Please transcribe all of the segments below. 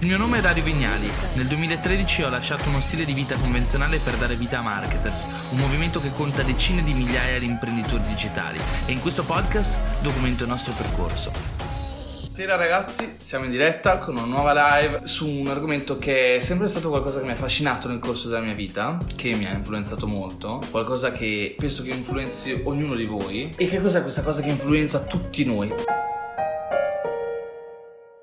Il mio nome è Dario Vignali. Nel 2013 ho lasciato uno stile di vita convenzionale per dare vita a Marketers, un movimento che conta decine di migliaia di imprenditori digitali e in questo podcast documento il nostro percorso. Buonasera ragazzi, siamo in diretta con una nuova live su un argomento che è sempre stato qualcosa che mi ha affascinato nel corso della mia vita, che mi ha influenzato molto, qualcosa che penso che influenzi ognuno di voi. E che cos'è questa cosa che influenza tutti noi?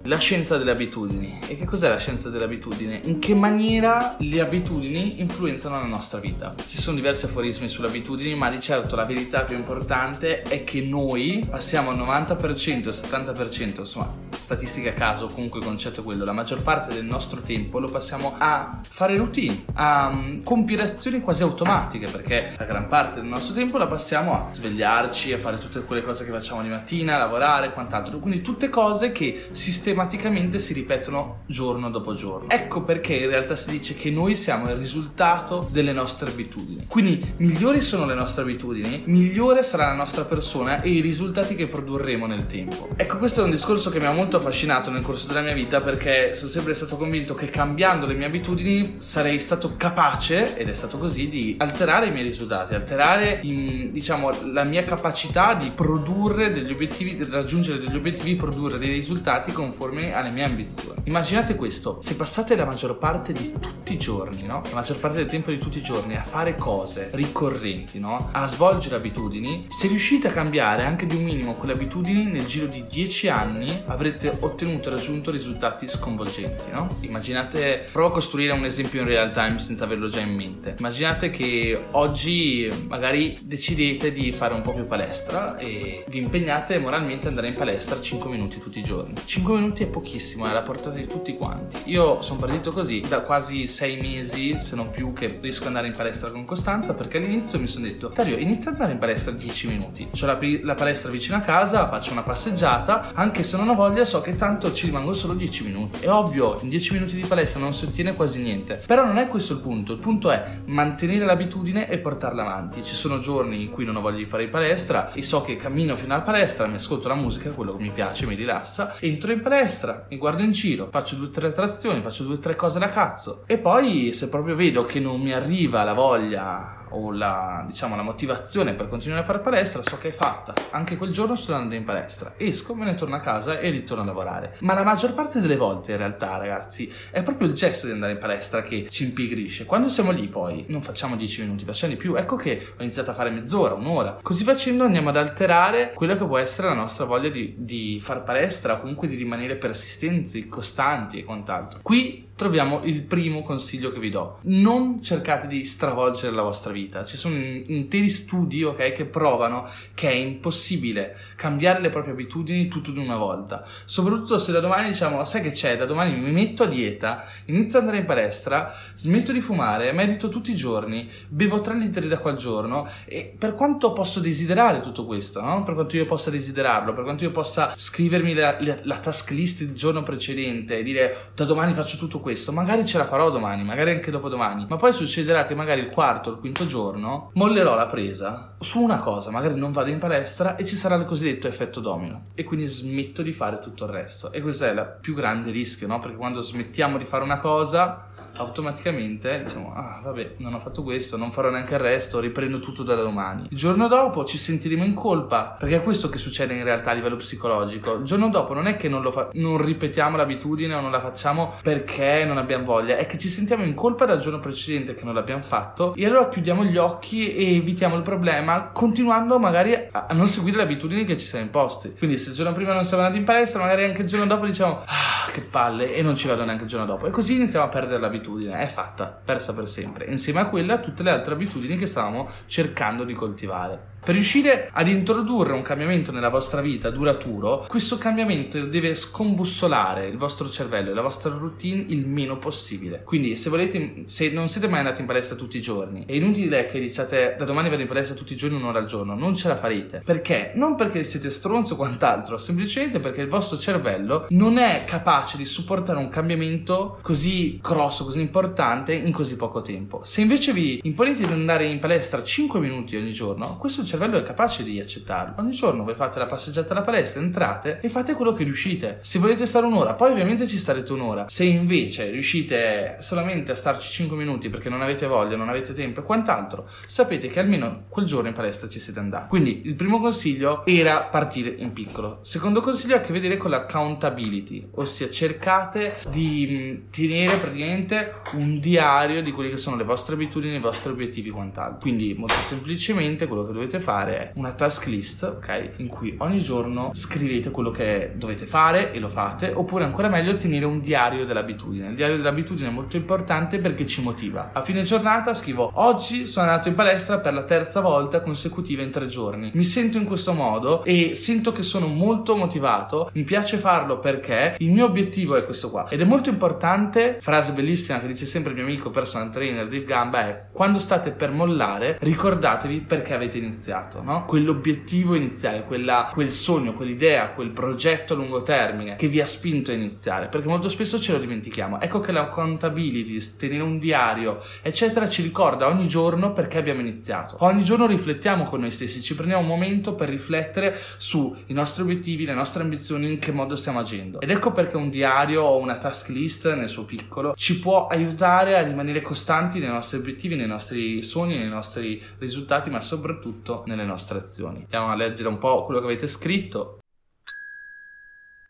La scienza delle abitudini. E che cos'è la scienza delle abitudini? In che maniera le abitudini influenzano la nostra vita? Ci sono diversi aforismi sulle abitudini, ma di certo la verità più importante è che noi passiamo al 90%, 70%, insomma, statistiche a caso, comunque il concetto è quello, la maggior parte del nostro tempo lo passiamo a fare routine, a um, compiere azioni quasi automatiche, perché la gran parte del nostro tempo la passiamo a svegliarci, a fare tutte quelle cose che facciamo di mattina, a lavorare, quant'altro. Quindi tutte cose che sistematizzano sistematicamente si ripetono giorno dopo giorno. Ecco perché in realtà si dice che noi siamo il risultato delle nostre abitudini. Quindi migliori sono le nostre abitudini, migliore sarà la nostra persona e i risultati che produrremo nel tempo. Ecco, questo è un discorso che mi ha molto affascinato nel corso della mia vita perché sono sempre stato convinto che cambiando le mie abitudini sarei stato capace, ed è stato così, di alterare i miei risultati, alterare in, diciamo la mia capacità di produrre degli obiettivi, di raggiungere degli obiettivi, produrre dei risultati conformi conformi alle mie ambizioni. Immaginate questo, se passate la maggior parte di tutti i giorni, no? La maggior parte del tempo di tutti i giorni a fare cose ricorrenti, no? A svolgere abitudini, se riuscite a cambiare anche di un minimo quelle abitudini nel giro di 10 anni avrete ottenuto e raggiunto risultati sconvolgenti, no? Immaginate, provo a costruire un esempio in real time senza averlo già in mente. Immaginate che oggi magari decidete di fare un po' più palestra e vi impegnate moralmente ad andare in palestra 5 minuti tutti i giorni. 5 minuti è pochissimo, è alla portata di tutti quanti. Io sono partito così da quasi sei mesi, se non più, che riesco ad andare in palestra con costanza perché all'inizio mi sono detto, Dario, inizia ad andare in palestra 10 minuti. C'ho la, la, palestra vicino a casa, faccio una passeggiata, anche se non ho voglia so che tanto ci rimango solo 10 minuti. È ovvio, in 10 minuti di palestra non si ottiene quasi niente. Però non è questo il punto, il punto è mantenere l'abitudine e portarla avanti. Ci sono giorni in cui non ho voglia di fare in palestra e so che cammino fino alla palestra, mi ascolto la musica, quello che mi piace, mi rilassa, entro in palestra palestra, mi guardo in giro, faccio due o tre trazioni, faccio due o tre cose da cazzo. E poi se proprio vedo che non mi arriva la voglia o la, diciamo, la motivazione per continuare a fare palestra, so che è fatta. Anche quel giorno sto andando in palestra. Esco, me ne torno a casa e ritorno a lavorare. Ma la maggior parte delle volte, in realtà, ragazzi, è proprio il gesto di andare in palestra che ci impigrisce. Quando siamo lì, poi, non facciamo 10 minuti, facciamo di più. Ecco che ho iniziato a fare mezz'ora, un'ora. Così facendo andiamo ad alterare quella che può essere la nostra voglia di, di fare palestra o comunque di rimanere persistenti, costanti e quant'altro. Qui troviamo il primo consiglio che vi do. Non cercate di stravolgere la vostra vita. Ci sono interi studi, ok, che provano che è impossibile cambiare le proprie abitudini tutto di una volta. Soprattutto se da domani diciamo, sai che c'è, da domani mi metto a dieta, inizio ad andare in palestra, smetto di fumare, medito tutti i giorni, bevo 3 litri d'acqua al giorno e per quanto posso desiderare tutto questo, no? Per quanto io possa desiderarlo, per quanto io possa scrivermi la, la, la task list il giorno precedente e dire da domani faccio tutto questo, magari ce la farò domani, magari anche dopodomani, ma poi succederà che magari il quarto il quinto giorno mollerò la presa su una cosa, magari non vado in palestra e ci sarà il cosiddetto effetto domino e quindi smetto di fare tutto il resto. E questo è il più grande rischio, no? Perché quando smettiamo di fare una cosa automaticamente diciamo ah vabbè non ho fatto questo non farò neanche il resto riprendo tutto da domani. Il giorno dopo ci sentiremo in colpa perché è questo che succede in realtà a livello psicologico. Il giorno dopo non è che non, fa- non ripetiamo l'abitudine o non la facciamo perché non abbiamo voglia è che ci sentiamo in colpa dal giorno precedente che non l'abbiamo fatto e allora chiudiamo gli occhi e evitiamo il problema continuando magari a, non seguire le abitudini che ci siamo imposti. Quindi se il giorno prima non siamo andati in palestra magari anche il giorno dopo diciamo ah che palle e non ci vado neanche il giorno dopo. E così iniziamo a perdere l'abitudine abitudine è fatta, persa per sempre, insieme a quella tutte le altre abitudini che stavamo cercando di coltivare. Per riuscire ad introdurre un cambiamento nella vostra vita duraturo, questo cambiamento deve scombussolare il vostro cervello e la vostra routine il meno possibile. Quindi, se volete, se non siete mai andati in palestra tutti i giorni, è inutile che diciate da domani vado in palestra tutti i giorni un'ora al giorno, non ce la farete. Perché? Non perché siete stronzo o quant'altro, semplicemente perché il vostro cervello non è capace di supportare un cambiamento così grosso, così importante in così poco tempo. Se invece vi imponete di andare in palestra 5 minuti ogni giorno, questo cervello cervello è capace di accettarlo. Ogni giorno voi fate la passeggiata alla palestra, entrate e fate quello che riuscite. Se volete stare un'ora, poi ovviamente ci starete un'ora. Se invece riuscite solamente a starci 5 minuti perché non avete voglia, non avete tempo e quant'altro, sapete che almeno quel giorno in palestra ci siete andati. Quindi il primo consiglio era partire in piccolo. Secondo consiglio ha a che vedere con l'accountability, ossia cercate di tenere praticamente un diario di quelle che sono le vostre abitudini, i vostri obiettivi e quant'altro. Quindi molto semplicemente quello che dovete fare è una task list, ok? In cui ogni giorno scrivete quello che dovete fare e lo fate, oppure ancora meglio tenere un diario dell'abitudine. Il diario dell'abitudine è molto importante perché ci motiva. A fine giornata scrivo oggi sono andato in palestra per la terza volta consecutiva in tre giorni. Mi sento in questo modo e sento che sono molto motivato. Mi piace farlo perché il mio obiettivo è questo qua. Ed è molto importante, frase bellissima che dice sempre il mio amico personal trainer Dave Gamba è quando state per mollare ricordatevi perché avete iniziato, no? Quell'obiettivo iniziale, quella, quel sogno, quell'idea, quel progetto a lungo termine che vi ha spinto a iniziare, perché molto spesso ce lo dimentichiamo. Ecco che la accountability, tenere un diario, eccetera, ci ricorda ogni giorno perché abbiamo iniziato. Ogni giorno riflettiamo con noi stessi, ci prendiamo un momento per riflettere sui nostri obiettivi, le nostre ambizioni, in che modo stiamo agendo. Ed ecco perché un diario o una task list nel suo piccolo ci può aiutare a rimanere costanti nei nostri obiettivi, nei nostri sogni, nei nostri risultati, ma soprattutto nelle nostre azioni. Andiamo a leggere un po' quello che avete scritto.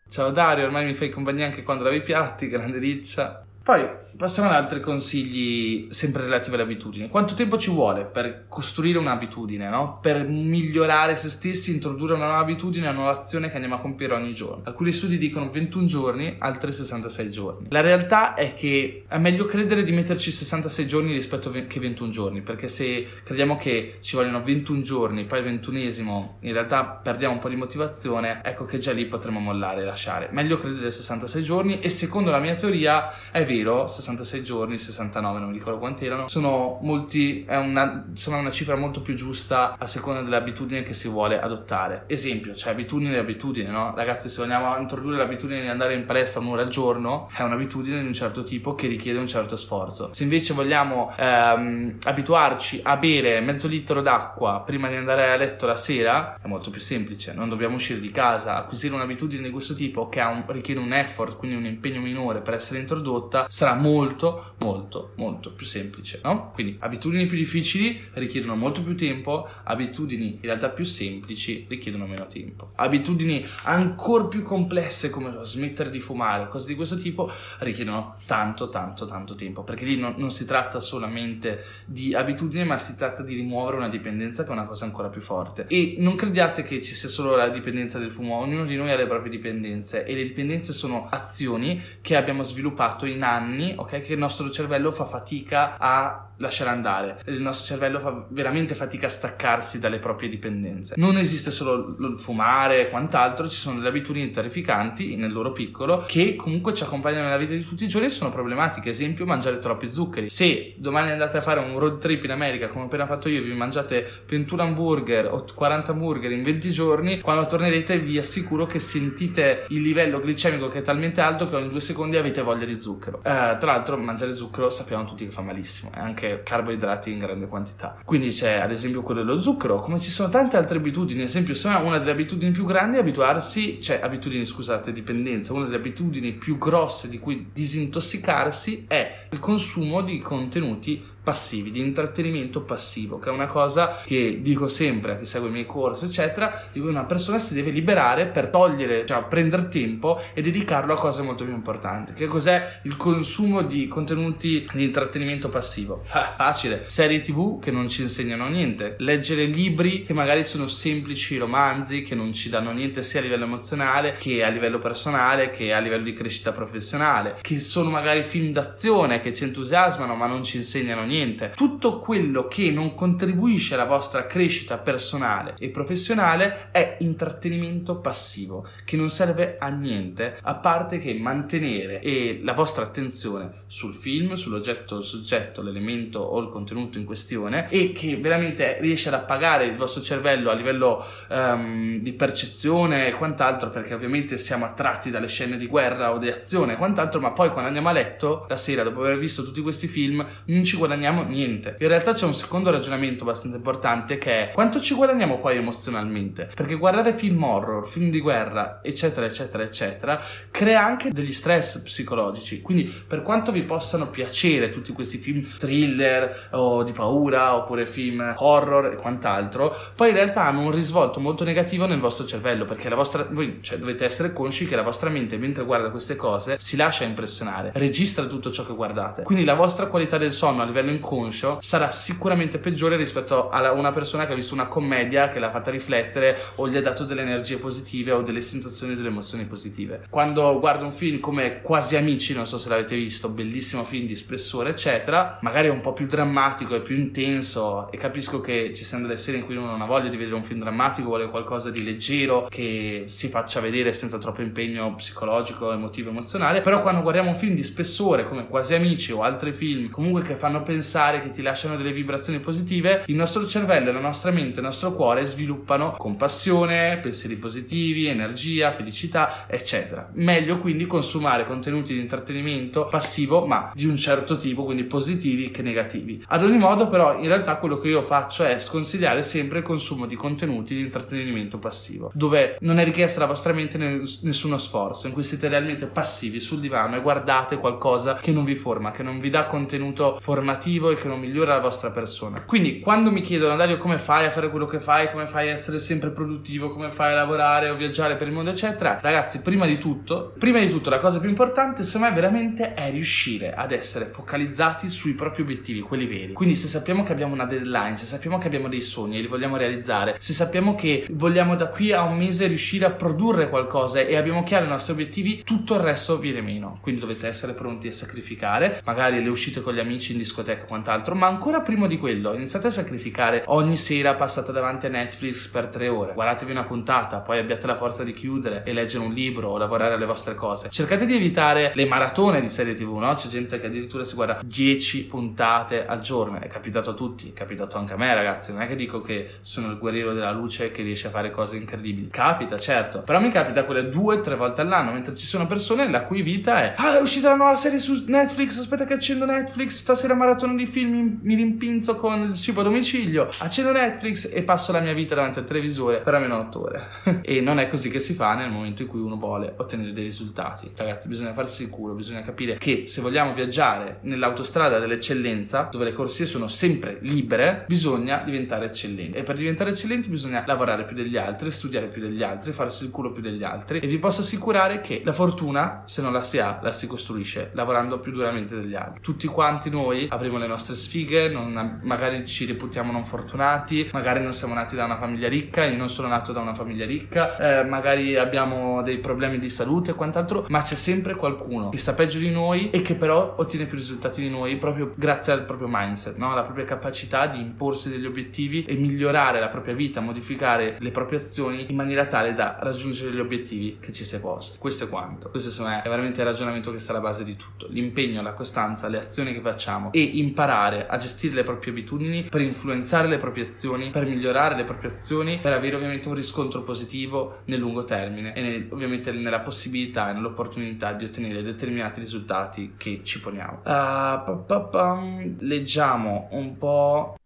Ciao Dario, ormai mi fai compagnia anche quando lavi i piatti, grande riccia. Poi passiamo ad altri consigli sempre relativi alle abitudini. Quanto tempo ci vuole per costruire un'abitudine, no? per migliorare se stessi, introdurre una nuova abitudine, una nuova azione che andiamo a compiere ogni giorno? Alcuni studi dicono 21 giorni, altri 66 giorni. La realtà è che è meglio credere di metterci 66 giorni rispetto che 21 giorni, perché se crediamo che ci vogliono 21 giorni, poi il ventunesimo, in realtà perdiamo un po' di motivazione, ecco che già lì potremmo mollare e lasciare. Meglio credere 66 giorni e secondo la mia teoria è 20 aprirlo, 66 giorni, 69, non mi ricordo quanti erano, sono molti, è una, sono una cifra molto più giusta a seconda dell'abitudine che si vuole adottare. Esempio, c'è cioè abitudine e abitudine, no? Ragazzi, se vogliamo introdurre l'abitudine di andare in palestra un'ora al giorno, è un'abitudine di un certo tipo che richiede un certo sforzo. Se invece vogliamo ehm, abituarci a bere mezzo litro d'acqua prima di andare a letto la sera, è molto più semplice, non dobbiamo uscire di casa, acquisire un'abitudine di questo tipo che un, richiede un effort, quindi un impegno minore per essere introdotta, sarà molto, molto, molto più semplice, no? Quindi abitudini più difficili richiedono molto più tempo, abitudini in realtà più semplici richiedono meno tempo. Abitudini ancora più complesse come lo smettere di fumare, cose di questo tipo, richiedono tanto, tanto, tanto tempo, perché lì non, non si tratta solamente di abitudini, ma si tratta di rimuovere una dipendenza che è una cosa ancora più forte. E non crediate che ci sia solo la dipendenza del fumo, ognuno di noi ha le proprie dipendenze e le dipendenze sono azioni che abbiamo sviluppato in anni anni, ok, che il nostro cervello fa fatica a lasciare andare. Il nostro cervello fa veramente fatica a staccarsi dalle proprie dipendenze. Non esiste solo il fumare e quant'altro, ci sono delle abitudini terrificanti nel loro piccolo che comunque ci accompagnano nella vita di tutti i giorni e sono problematiche. Esempio, mangiare troppi zuccheri. Se domani andate a fare un road trip in America, come ho appena fatto io, vi mangiate 21 hamburger o 40 hamburger in 20 giorni, quando tornerete vi assicuro che sentite il livello glicemico che è talmente alto che ogni due secondi avete voglia di zucchero. Eh, tra l'altro, mangiare zucchero sappiamo tutti che fa malissimo, è anche carboidrati in grande quantità. Quindi c'è ad esempio quello dello zucchero, come ci sono tante altre abitudini. Ad esempio, se una delle abitudini più grandi è abituarsi, cioè abitudini, scusate, dipendenza, una delle abitudini più grosse di cui disintossicarsi è il consumo di contenuti passivi, di intrattenimento passivo, che è una cosa che dico sempre a chi segue i miei corsi, eccetera, di cui una persona si deve liberare per togliere, cioè prendere tempo e dedicarlo a cose molto più importanti. Che cos'è il consumo di contenuti di intrattenimento passivo? Ah, facile, serie tv che non ci insegnano niente, leggere libri che magari sono semplici romanzi che non ci danno niente sia a livello emozionale che a livello personale che a livello di crescita professionale, che sono magari film d'azione che ci entusiasmano ma non ci insegnano niente niente. Tutto quello che non contribuisce alla vostra crescita personale e professionale è intrattenimento passivo, che non serve a niente a parte che mantenere la vostra attenzione sul film, sull'oggetto, il soggetto, l'elemento o il contenuto in questione e che veramente riesce ad appagare il vostro cervello a livello um, di percezione e quant'altro, perché ovviamente siamo attratti dalle scene di guerra o di azione e quant'altro, ma poi quando andiamo a letto la sera dopo aver visto tutti questi film non ci guadagniamo guadagniamo niente. In realtà c'è un secondo ragionamento abbastanza importante che è quanto ci guadagniamo poi emozionalmente? Perché guardare film horror, film di guerra, eccetera, eccetera, eccetera, crea anche degli stress psicologici. Quindi per quanto vi possano piacere tutti questi film thriller o di paura oppure film horror e quant'altro, poi in realtà hanno un risvolto molto negativo nel vostro cervello perché la vostra voi cioè, dovete essere consci che la vostra mente mentre guarda queste cose si lascia impressionare, registra tutto ciò che guardate. Quindi la vostra qualità del sonno a livello inconscio sarà sicuramente peggiore rispetto a una persona che ha visto una commedia che l'ha fatta riflettere o gli ha dato delle energie positive o delle sensazioni delle emozioni positive. Quando guardo un film come Quasi Amici, non so se l'avete visto, bellissimo film di spessore, eccetera, magari è un po' più drammatico e più intenso e capisco che ci siano delle serie in cui uno non ha voglia di vedere un film drammatico, vuole qualcosa di leggero che si faccia vedere senza troppo impegno psicologico, emotivo, emozionale, però quando guardiamo un film di spessore come Quasi Amici o altri film comunque che fanno pensare, che ti lasciano delle vibrazioni positive, il nostro cervello, la nostra mente, il nostro cuore sviluppano compassione, pensieri positivi, energia, felicità, eccetera. Meglio quindi consumare contenuti di intrattenimento passivo, ma di un certo tipo, quindi positivi che negativi. Ad ogni modo, però, in realtà quello che io faccio è sconsigliare sempre il consumo di contenuti di intrattenimento passivo, dove non è richiesta la vostra mente nessuno sforzo, in cui siete realmente passivi sul divano e guardate qualcosa che non vi forma, che non vi dà contenuto formativo e che non migliora la vostra persona. Quindi, quando mi chiedono, Dario, come fai a fare quello che fai, come fai a essere sempre produttivo, come fai a lavorare o viaggiare per il mondo, eccetera, ragazzi, prima di tutto, prima di tutto, la cosa più importante, secondo me, veramente è riuscire ad essere focalizzati sui propri obiettivi, quelli veri. Quindi, se sappiamo che abbiamo una deadline, se sappiamo che abbiamo dei sogni e li vogliamo realizzare, se sappiamo che vogliamo da qui a un mese riuscire a produrre qualcosa e abbiamo chiari i nostri obiettivi, tutto il resto viene meno. Quindi dovete essere pronti a sacrificare, magari le uscite con gli amici in discoteca e quant'altro, ma ancora prima di quello, iniziate a sacrificare ogni sera passata davanti a Netflix per tre ore. Guardatevi una puntata, poi abbiate la forza di chiudere e leggere un libro o lavorare alle vostre cose. Cercate di evitare le maratone di serie TV, no? C'è gente che addirittura si guarda 10 puntate al giorno. È capitato a tutti, è capitato anche a me, ragazzi. Non è che dico che sono il guerriero della luce che riesce a fare cose incredibili. Capita, certo. Però mi capita quelle due o tre volte all'anno, mentre ci sono persone la cui vita è Ah, è uscita la nuova serie su Netflix, aspetta che accendo Netflix, stasera maratona di film, mi rimpinzo con il cibo a domicilio, accendo Netflix e passo la mia vita davanti al televisore per almeno 8 ore. e non è così che si fa nel momento in cui uno vuole ottenere dei risultati. Ragazzi, bisogna farsi il culo, bisogna capire che se vogliamo viaggiare nell'autostrada dell'eccellenza, dove le corsie sono sempre libere, bisogna diventare eccellenti. E per diventare eccellenti bisogna lavorare più degli altri, studiare più degli altri, farsi il culo più degli altri. E vi posso assicurare che la fortuna, se non la si ha, la si costruisce lavorando più duramente degli altri. Tutti quanti noi avremo le nostre sfighe, non, magari ci reputiamo non fortunati, magari non siamo nati da una famiglia ricca, io non sono nato da una famiglia ricca, eh, magari abbiamo dei problemi di salute e quant'altro, ma c'è sempre qualcuno che sta peggio di noi e che però ottiene più risultati di noi proprio grazie al proprio mindset, no? alla propria capacità di imporsi degli obiettivi e migliorare la propria vita, modificare le proprie azioni in maniera tale da raggiungere gli obiettivi che ci si è posti. Questo è quanto. Questo secondo me è veramente il ragionamento che sta alla base di tutto. L'impegno, la costanza, le azioni che facciamo e imparare a gestire le proprie abitudini per influenzare le proprie azioni, per migliorare le proprie azioni, per avere ovviamente un riscontro positivo nel lungo termine e nel, ovviamente nella possibilità e nell'opportunità di ottenere determinati risultati che ci poniamo. Uh, leggiamo un po'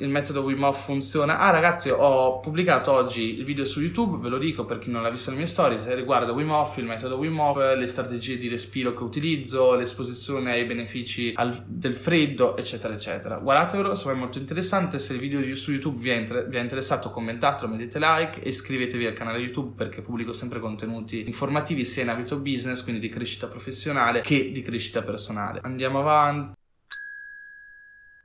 il metodo Wim Hof funziona. Ah ragazzi, ho pubblicato oggi il video su YouTube, ve lo dico per chi non l'ha visto nelle mie stories, riguardo Wim Hof, il metodo Wim Hof, le strategie di respiro che utilizzo, l'esposizione ai benefici al, del freddo, eccetera, eccetera. Guardatelo, se è molto interessante. Se il video su YouTube vi è, inter- vi è interessato, commentatelo, mettete like e iscrivetevi al canale YouTube perché pubblico sempre contenuti informativi sia in ambito business, quindi di crescita professionale, che di crescita personale. Andiamo avanti.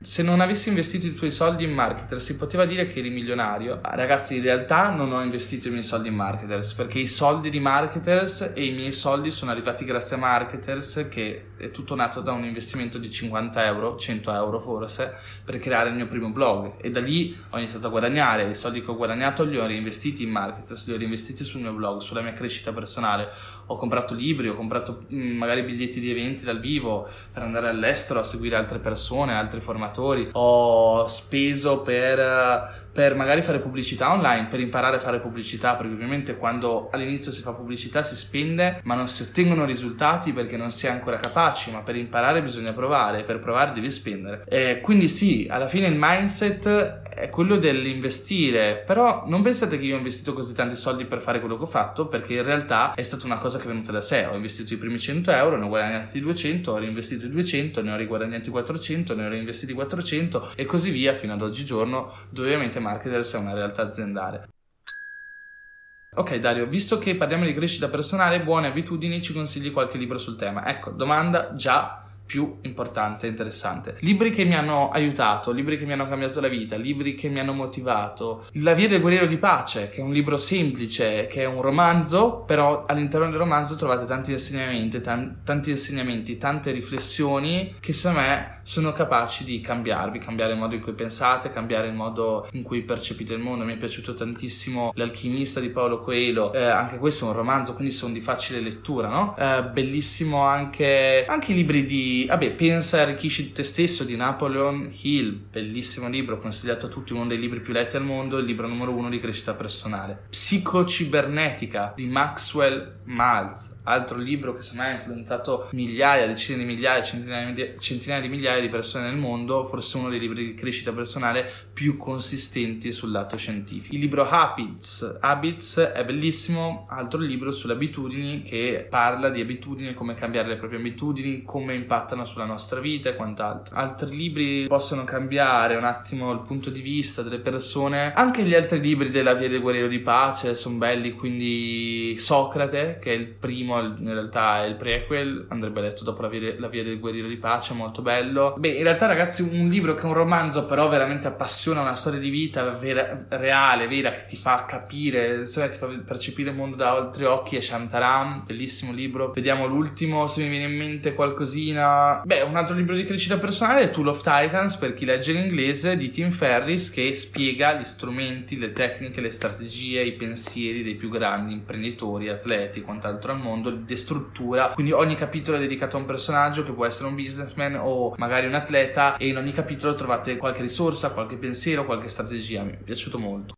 Se non avessi investito i tuoi soldi in marketer, si poteva dire che eri milionario? Ah, ragazzi, in realtà non ho investito i miei soldi in marketers perché i soldi di marketers e i miei soldi sono arrivati grazie a marketers che è tutto nato da un investimento di 50 euro, 100 euro forse, per creare il mio primo blog e da lì ho iniziato a guadagnare. I soldi che ho guadagnato li ho reinvestiti in marketers, li ho reinvestiti sul mio blog, sulla mia crescita personale. Ho comprato libri, ho comprato mm, magari biglietti di eventi dal vivo per andare all'estero a seguire altre persone, altri formatori. Ho speso per per magari fare pubblicità online, per imparare a fare pubblicità, perché ovviamente quando all'inizio si fa pubblicità si spende, ma non si ottengono risultati perché non si è ancora capaci, ma per imparare bisogna provare, per provare devi spendere. Eh, quindi sì, alla fine il mindset è quello dell'investire, però non pensate che io ho investito così tanti soldi per fare quello che ho fatto, perché in realtà è stata una cosa che è venuta da sé, ho investito i primi 100 euro, ne ho guadagnati 200, ho reinvestito i 200, ne ho riguadagnati 400, ne ho reinvestiti 400 e così via fino ad oggigiorno, dove ovviamente Marketers è una realtà aziendale. Ok Dario, visto che parliamo di crescita personale, buone abitudini, ci consigli qualche libro sul tema? Ecco, domanda già più importante e interessante. Libri che mi hanno aiutato, libri che mi hanno cambiato la vita, libri che mi hanno motivato. La via del guerriero di pace, che è un libro semplice, che è un romanzo, però all'interno del romanzo trovate tanti insegnamenti, tan- tanti insegnamenti, tante riflessioni che secondo me sono capaci di cambiarvi, cambiare il modo in cui pensate, cambiare il modo in cui percepite il mondo. Mi è piaciuto tantissimo L'alchimista di Paolo Coelho, eh, anche questo è un romanzo, quindi sono di facile lettura, no? Eh, bellissimo anche, anche i libri di vabbè, Pensa e arricchisci te stesso di Napoleon Hill, bellissimo libro, consigliato a tutti, uno dei libri più letti al mondo, il libro numero uno di crescita personale. Psicocibernetica di Maxwell Maltz, altro libro che secondo me ha influenzato migliaia, decine di migliaia, centinaia, di migliaia di persone nel mondo, forse uno dei libri di crescita personale più consistenti sul lato scientifico. Il libro Habits, Habits è bellissimo, altro libro sulle abitudini che parla di abitudini, come cambiare le proprie abitudini, come impattano sulla nostra vita e quant'altro. Altri libri possono cambiare un attimo il punto di vista delle persone, anche gli altri libri della Via del Guerriero di Pace sono belli, quindi Socrate, che è il primo in realtà è il prequel, andrebbe letto dopo la via, la via, del guerriero di pace, molto bello. Beh, in realtà ragazzi un libro che è un romanzo però veramente appassiona una storia di vita vera, reale, vera, che ti fa capire, insomma, ti fa percepire il mondo da altri occhi, è Shantaram, bellissimo libro. Vediamo l'ultimo, se mi viene in mente qualcosina. Beh, un altro libro di crescita personale è Tool of Titans, per chi legge in inglese, di Tim Ferris, che spiega gli strumenti, le tecniche, le strategie, i pensieri dei più grandi imprenditori, atleti, quant'altro al mondo di struttura. Quindi ogni capitolo è dedicato a un personaggio che può essere un businessman o magari un atleta e in ogni capitolo trovate qualche risorsa, qualche pensiero, qualche strategia. Mi è piaciuto molto.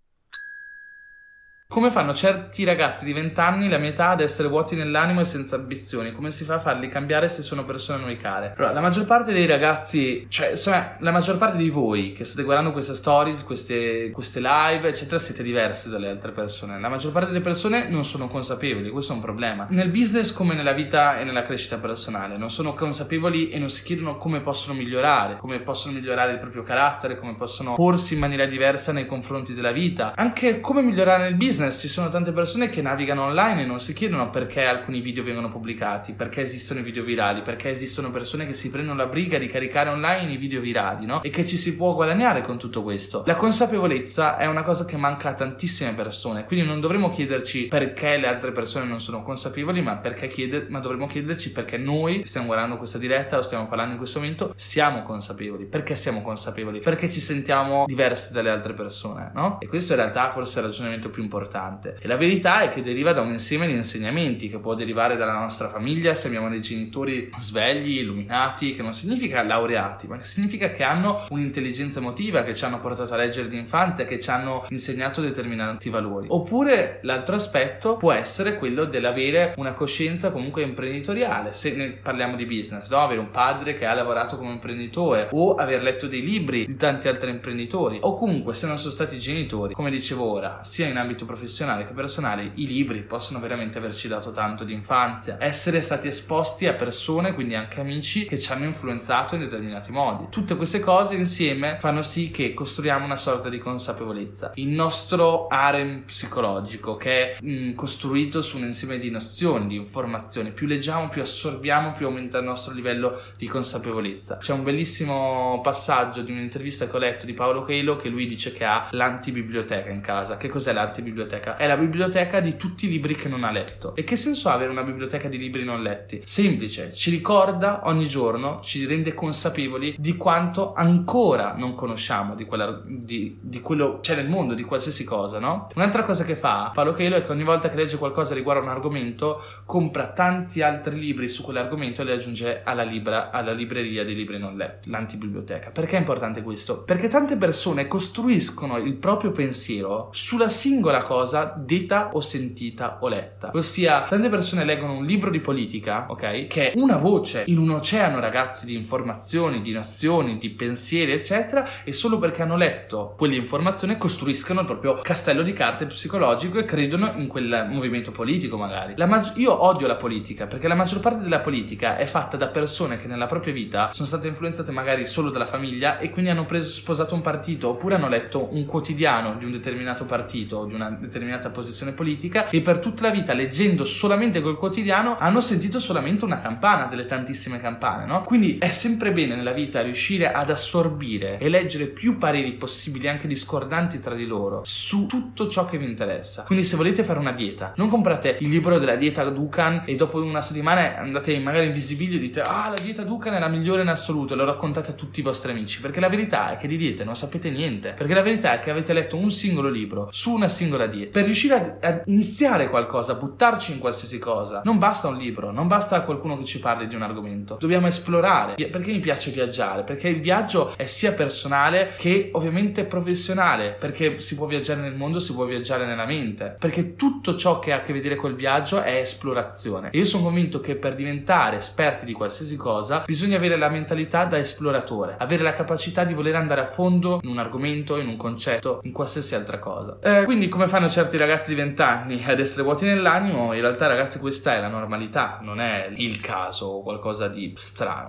Come fanno certi ragazzi di 20 anni, la mia età, ad essere vuoti nell'animo e senza ambizioni? Come si fa a farli cambiare se sono persone a noi care? Allora, la maggior parte dei ragazzi, cioè, insomma, la maggior parte di voi che state guardando queste stories, queste, queste live, eccetera, siete diversi dalle altre persone. La maggior parte delle persone non sono consapevoli, questo è un problema. Nel business come nella vita e nella crescita personale, non sono consapevoli e non si chiedono come possono migliorare, come possono migliorare il proprio carattere, come possono porsi in maniera diversa nei confronti della vita, anche come migliorare nel business business ci sono tante persone che navigano online e non si chiedono perché alcuni video vengono pubblicati, perché esistono i video virali, perché esistono persone che si prendono la briga di caricare online i video virali, no? E che ci si può guadagnare con tutto questo. La consapevolezza è una cosa che manca a tantissime persone, quindi non dovremmo chiederci perché le altre persone non sono consapevoli, ma, chieder- ma dovremmo chiederci perché noi stiamo guardando questa diretta o stiamo parlando in questo momento, siamo consapevoli. Perché siamo consapevoli? Perché ci sentiamo diversi dalle altre persone, no? E questo in realtà forse è il ragionamento più importante importante. E la verità è che deriva da un insieme di insegnamenti che può derivare dalla nostra famiglia se abbiamo dei genitori svegli, illuminati, che non significa laureati, ma che significa che hanno un'intelligenza emotiva, che ci hanno portato a leggere d'infanzia, che ci hanno insegnato determinati valori. Oppure l'altro aspetto può essere quello dell'avere una coscienza comunque imprenditoriale, se parliamo di business, no? avere un padre che ha lavorato come imprenditore o aver letto dei libri di tanti altri imprenditori o comunque se non sono stati genitori, come dicevo ora, sia in ambito professionale professionale che personale, i libri possono veramente averci dato tanto di infanzia, essere stati esposti a persone, quindi anche amici, che ci hanno influenzato in determinati modi. Tutte queste cose insieme fanno sì che costruiamo una sorta di consapevolezza. Il nostro harem psicologico, che è mh, mm, costruito su un insieme di nozioni, di informazioni, più leggiamo, più assorbiamo, più aumenta il nostro livello di consapevolezza. C'è un bellissimo passaggio di un'intervista che ho letto di Paolo Coelho che lui dice che ha l'antibiblioteca in casa. Che cos'è l'antibiblioteca? Biblioteca? È la biblioteca di tutti i libri che non ha letto. E che senso ha avere una biblioteca di libri non letti? Semplice, ci ricorda ogni giorno, ci rende consapevoli di quanto ancora non conosciamo di, quella, di, di quello c'è nel mondo, di qualsiasi cosa, no? Un'altra cosa che fa Paolo Coelho è che ogni volta che legge qualcosa riguardo un argomento, compra tanti altri libri su quell'argomento e li aggiunge alla, libra, alla libreria dei libri non letti, l'antibiblioteca. Perché è importante questo? Perché tante persone costruiscono il proprio pensiero sulla singola cosa detta o sentita o letta. Ossia, tante persone leggono un libro di politica, ok? Che è una voce in un oceano, ragazzi, di informazioni, di nozioni, di pensieri, eccetera, e solo perché hanno letto quelle informazioni costruiscono il proprio castello di carte psicologico e credono in quel movimento politico, magari. Mag- io odio la politica perché la maggior parte della politica è fatta da persone che nella propria vita sono state influenzate magari solo dalla famiglia e quindi hanno preso, sposato un partito oppure hanno letto un quotidiano di un determinato partito o di una determinata posizione politica e per tutta la vita leggendo solamente quel quotidiano hanno sentito solamente una campana delle tantissime campane, no? Quindi è sempre bene nella vita riuscire ad assorbire e leggere più pareri possibili anche discordanti tra di loro su tutto ciò che vi interessa. Quindi se volete fare una dieta, non comprate il libro della dieta Dukan e dopo una settimana andate magari in visibilio e dite ah la dieta Dukan è la migliore in assoluto e lo raccontate a tutti i vostri amici perché la verità è che di diete non sapete niente perché la verità è che avete letto un singolo libro su una singola dieta per riuscire a, a iniziare qualcosa buttarci in qualsiasi cosa. Non basta un libro non basta qualcuno che ci parli di un argomento. Dobbiamo esplorare perché mi piace viaggiare? Perché il viaggio è sia personale che ovviamente professionale perché si può viaggiare nel mondo si può viaggiare nella mente. Perché tutto ciò che ha a che vedere col viaggio è esplorazione. E io sono convinto che per diventare esperti di qualsiasi cosa bisogna avere la mentalità da esploratore avere la capacità di voler andare a fondo in un argomento in un concetto in qualsiasi altra cosa. Eh, quindi come fanno certi ragazzi di 20 anni ad essere vuoti nell'animo in realtà ragazzi questa è la normalità non è il caso o qualcosa di strano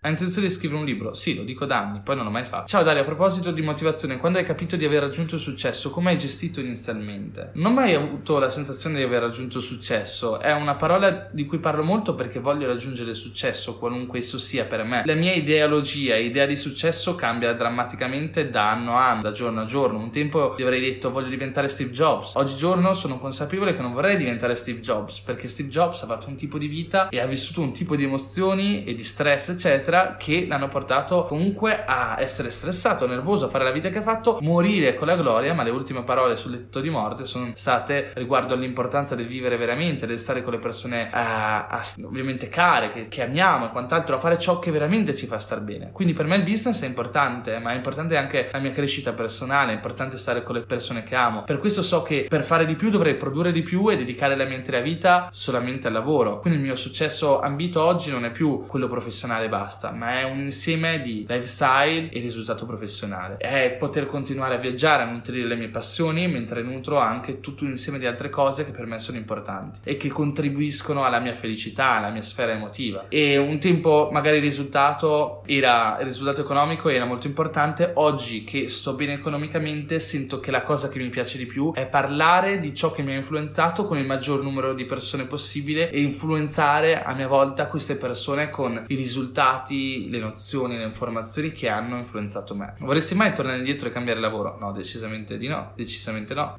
hai intenzione di scrivere un libro? Sì, lo dico da anni, poi non l'ho mai fatto. Ciao Dario, a proposito di motivazione, quando hai capito di aver raggiunto il successo, come hai gestito inizialmente? Non ho mai avuto la sensazione di aver raggiunto successo, è una parola di cui parlo molto perché voglio raggiungere il successo, qualunque esso sia per me. La mia ideologia, idea di successo cambia drammaticamente da anno a anno, da giorno a giorno. Un tempo ti avrei detto voglio diventare Steve Jobs. Oggigiorno sono consapevole che non vorrei diventare Steve Jobs perché Steve Jobs ha fatto un tipo di vita e ha vissuto un tipo di emozioni e di stress, eccetera eccetera, che l'hanno portato comunque a essere stressato, nervoso, a fare la vita che ha fatto, morire con la gloria, ma le ultime parole sul letto di morte sono state riguardo all'importanza del vivere veramente, del stare con le persone uh, ovviamente care, che, che, amiamo e quant'altro, a fare ciò che veramente ci fa star bene. Quindi per me il business è importante, ma è importante anche la mia crescita personale, è importante stare con le persone che amo. Per questo so che per fare di più dovrei produrre di più e dedicare la mia intera vita solamente al lavoro. Quindi il mio successo ambito oggi non è più quello professionale basta basta, ma è un insieme di lifestyle e risultato professionale. È poter continuare a viaggiare, a nutrire le mie passioni, mentre nutro anche tutto un insieme di altre cose che per me sono importanti e che contribuiscono alla mia felicità, alla mia sfera emotiva. E un tempo magari il risultato era il risultato economico era molto importante, oggi che sto bene economicamente sento che la cosa che mi piace di più è parlare di ciò che mi ha influenzato con il maggior numero di persone possibile e influenzare a mia volta queste persone con i risultati fatti, le nozioni, le informazioni che hanno influenzato me. Vorresti mai tornare indietro e cambiare lavoro? No, decisamente di no, decisamente no.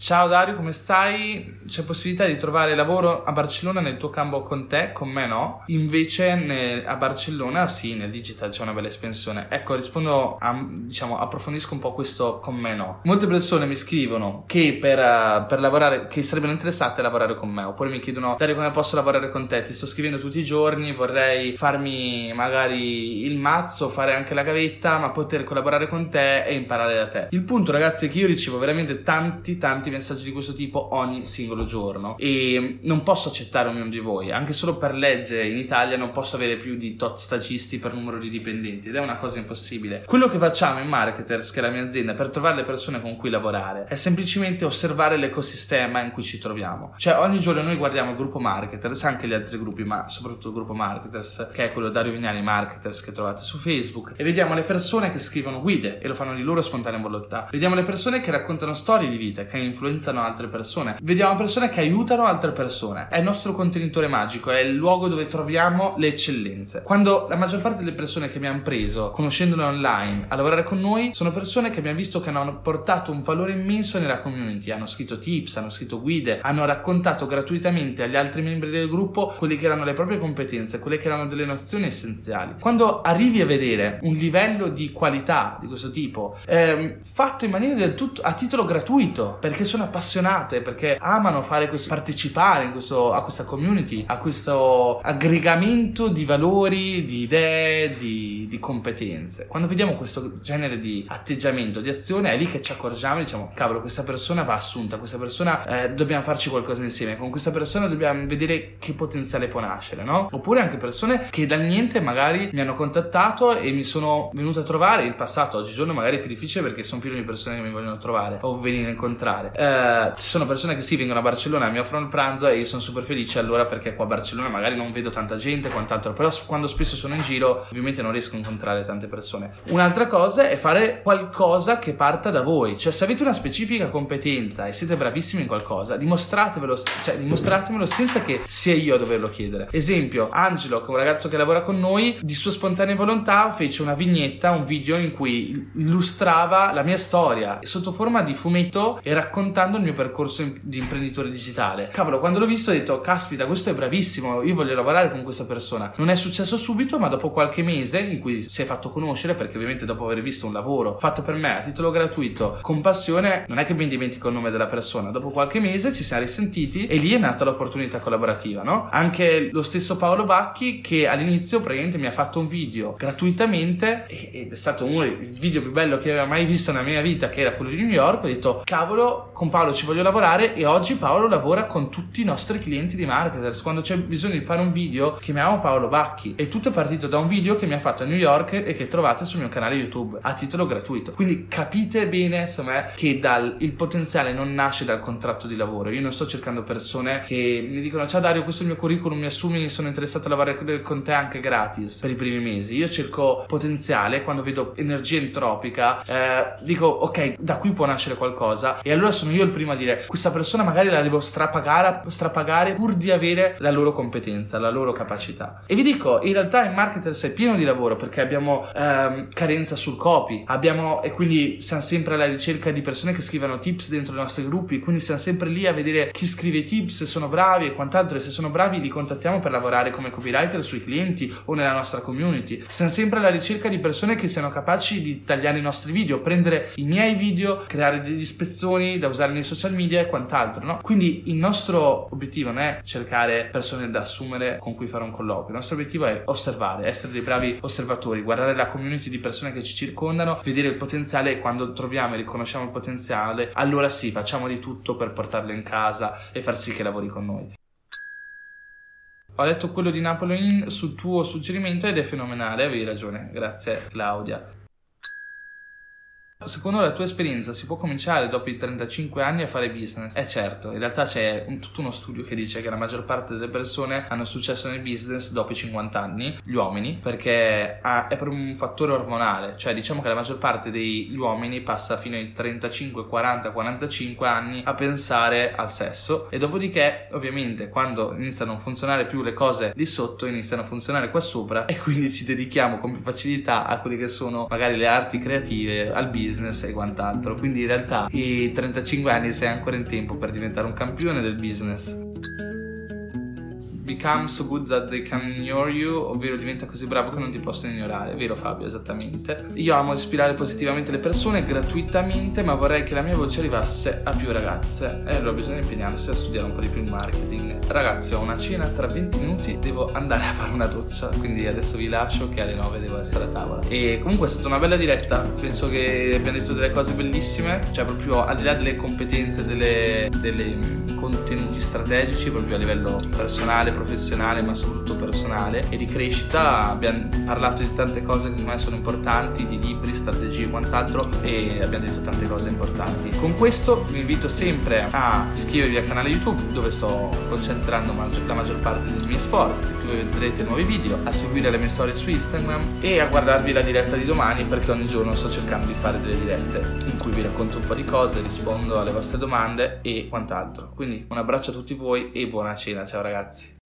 Ciao Dario, come stai? C'è possibilità di trovare lavoro a Barcellona nel tuo campo con te? Con me no. Invece nel, a Barcellona sì, nel digital c'è una bella espansione. Ecco, rispondo a, diciamo, approfondisco un po' questo con me no. Molte persone mi scrivono che per, uh, per, lavorare, che sarebbero interessate a lavorare con me, oppure mi chiedono Dario come posso lavorare con te? Ti sto scrivendo tutti i giorni, vorrei farmi magari il mazzo, fare anche la gavetta, ma poter collaborare con te e imparare da te. Il punto ragazzi è che io ricevo veramente tanti, tanti messaggi di questo tipo ogni singolo giorno e non posso accettare ognuno di voi, anche solo per legge in Italia non posso avere più di tot stagisti per numero di dipendenti ed è una cosa impossibile. Quello che facciamo in Marketers, che è la mia azienda, per trovare le persone con cui lavorare è semplicemente osservare l'ecosistema in cui ci troviamo. Cioè ogni giorno noi guardiamo il gruppo Marketers, anche gli altri gruppi, ma soprattutto il gruppo Marketers, che è quello Dario Vignani Marketers che trovate su Facebook e vediamo le persone che scrivono guide e lo fanno di loro spontanea volontà. Vediamo le persone che raccontano storie di vita, che influenzano altre persone. Vediamo persone che aiutano altre persone. È il nostro contenitore magico, è il luogo dove troviamo le eccellenze. Quando la maggior parte delle persone che mi hanno preso, conoscendole online, a lavorare con noi, sono persone che abbiamo visto che hanno portato un valore immenso nella community. Hanno scritto tips, hanno scritto guide, hanno raccontato gratuitamente agli altri membri del gruppo quelle che erano le proprie competenze, quelle che erano delle nozioni essenziali. Quando arrivi a vedere un livello di qualità di questo tipo, ehm, fatto in maniera del tutto a titolo gratuito, perché sono appassionate, perché amano fare questo, partecipare questo, a questa community, a questo aggregamento di valori, di idee, di, di competenze. Quando vediamo questo genere di atteggiamento, di azione, è lì che ci accorgiamo e diciamo, cavolo, questa persona va assunta, questa persona eh, dobbiamo farci qualcosa insieme, con questa persona dobbiamo vedere che potenziale può nascere, no? Oppure anche persone che dal niente magari mi hanno contattato e mi sono venuto a trovare in passato, oggigiorno magari è più difficile perché sono pieno di persone che mi vogliono trovare o venire a incontrare. Eh, ci sono persone che sì, vengono a Barcellona, mi offrono il pranzo e io sono super felice allora perché qua a Barcellona magari non vedo tanta gente e quant'altro, però quando spesso sono in giro ovviamente non riesco a incontrare tante persone. Un'altra cosa è fare qualcosa che parta da voi, cioè se avete una specifica competenza e siete bravissimi in qualcosa, dimostratevelo, cioè dimostratemelo senza che sia io a doverlo chiedere. Esempio, Angelo, che è un ragazzo che lavora con noi, di sua spontanea volontà fece una vignetta, un video in cui illustrava la mia storia sotto forma di fumetto e raccontando il mio percorso di imprenditore digitale. Cavolo, quando l'ho visto ho detto, caspita, questo è bravissimo, io voglio lavorare con questa persona. Non è successo subito, ma dopo qualche mese in cui si è fatto conoscere, perché ovviamente dopo aver visto un lavoro fatto per me a titolo gratuito, con passione, non è che mi dimentico il nome della persona. Dopo qualche mese ci siamo risentiti e lì è nata l'opportunità collaborativa, no? Anche lo stesso Paolo Bacchi che all'inizio praticamente mi ha fatto un video gratuitamente ed è stato uno dei video più bello che aveva mai visto nella mia vita, che era quello di New York. Ho detto, cavolo, con Paolo ci voglio lavorare e oggi Paolo lavora con tutti i nostri clienti di marketers. Quando c'è bisogno di fare un video, chiamiamo Paolo Bacchi. E tutto è partito da un video che mi ha fatto a New York e che trovate sul mio canale YouTube a titolo gratuito. Quindi capite bene, insomma, che dal, il potenziale non nasce dal contratto di lavoro. Io non sto cercando persone che mi dicono ciao Dario, questo è il mio curriculum, mi assumi, sono interessato a lavorare con te anche gratis per i primi mesi. Io cerco potenziale quando vedo energia entropica, eh, dico ok, da qui può nascere qualcosa e allora sono io il primo a dire questa persona magari la devo strapagare, strapagare pur di avere la loro competenza, la loro capacità. E vi dico, in realtà il marketers è pieno di lavoro perché abbiamo ehm, carenza sul copy, abbiamo e quindi siamo sempre alla ricerca di persone che scrivono tips dentro i nostri gruppi, quindi siamo sempre lì a vedere chi scrive tips, se sono bravi e quant'altro e se sono bravi li contattiamo per lavorare come copywriter sui clienti o nella nostra community. Siamo sempre alla ricerca di persone che siano capaci di tagliare i nostri video, prendere i miei video, creare degli spezzoni da usare nei social media e quant'altro, no? Quindi il nostro obiettivo non è cercare persone da assumere con cui fare un colloquio, il nostro obiettivo è osservare, essere dei bravi osservatori, guardare la community di persone che ci circondano, vedere il potenziale e quando troviamo e riconosciamo il potenziale, allora sì, facciamo di tutto per portarlo in casa e far sì che lavori con noi. Ho letto quello di Napoleon sul tuo suggerimento ed è fenomenale, avevi ragione, grazie Claudia. Secondo la tua esperienza si può cominciare dopo i 35 anni a fare business? Eh certo, in realtà c'è un, tutto uno studio che dice che la maggior parte delle persone hanno successo nel business dopo i 50 anni, gli uomini, perché ha, è per un fattore ormonale, cioè diciamo che la maggior parte degli uomini passa fino ai 35, 40, 45 anni a pensare al sesso e dopodiché ovviamente quando iniziano a funzionare più le cose lì sotto iniziano a funzionare qua sopra e quindi ci dedichiamo con più facilità a quelle che sono magari le arti creative, al business business e quant'altro. Quindi in realtà i 35 anni sei ancora in tempo per diventare un campione del business become so good that they can ignore you, ovvero diventa così bravo che non ti possono ignorare. Vero Fabio, esattamente. Io amo ispirare positivamente le persone gratuitamente, ma vorrei che la mia voce arrivasse a più ragazze. E allora bisogna impegnarsi a studiare un po' di più il marketing. Ragazzi, ho una cena tra 20 minuti, devo andare a fare una doccia, quindi adesso vi lascio che alle 9 devo essere a tavola. E comunque è stata una bella diretta, penso che abbiamo detto delle cose bellissime, cioè proprio al di là delle competenze, delle, delle contenuti strategici proprio a livello personale, professionale, ma soprattutto personale e di crescita. Abbiamo parlato di tante cose che secondo me sono importanti, di libri, strategie e quant'altro e abbiamo detto tante cose importanti. Con questo vi invito sempre a iscrivervi al canale YouTube dove sto concentrando la maggior parte dei miei sforzi, dove vedrete nuovi video, a seguire le mie storie su Instagram e a guardarvi la diretta di domani perché ogni giorno sto cercando di fare delle dirette in cui vi racconto un po' di cose, rispondo alle vostre domande e quant'altro. Quindi un abbraccio a tutti voi e buona cena, ciao ragazzi.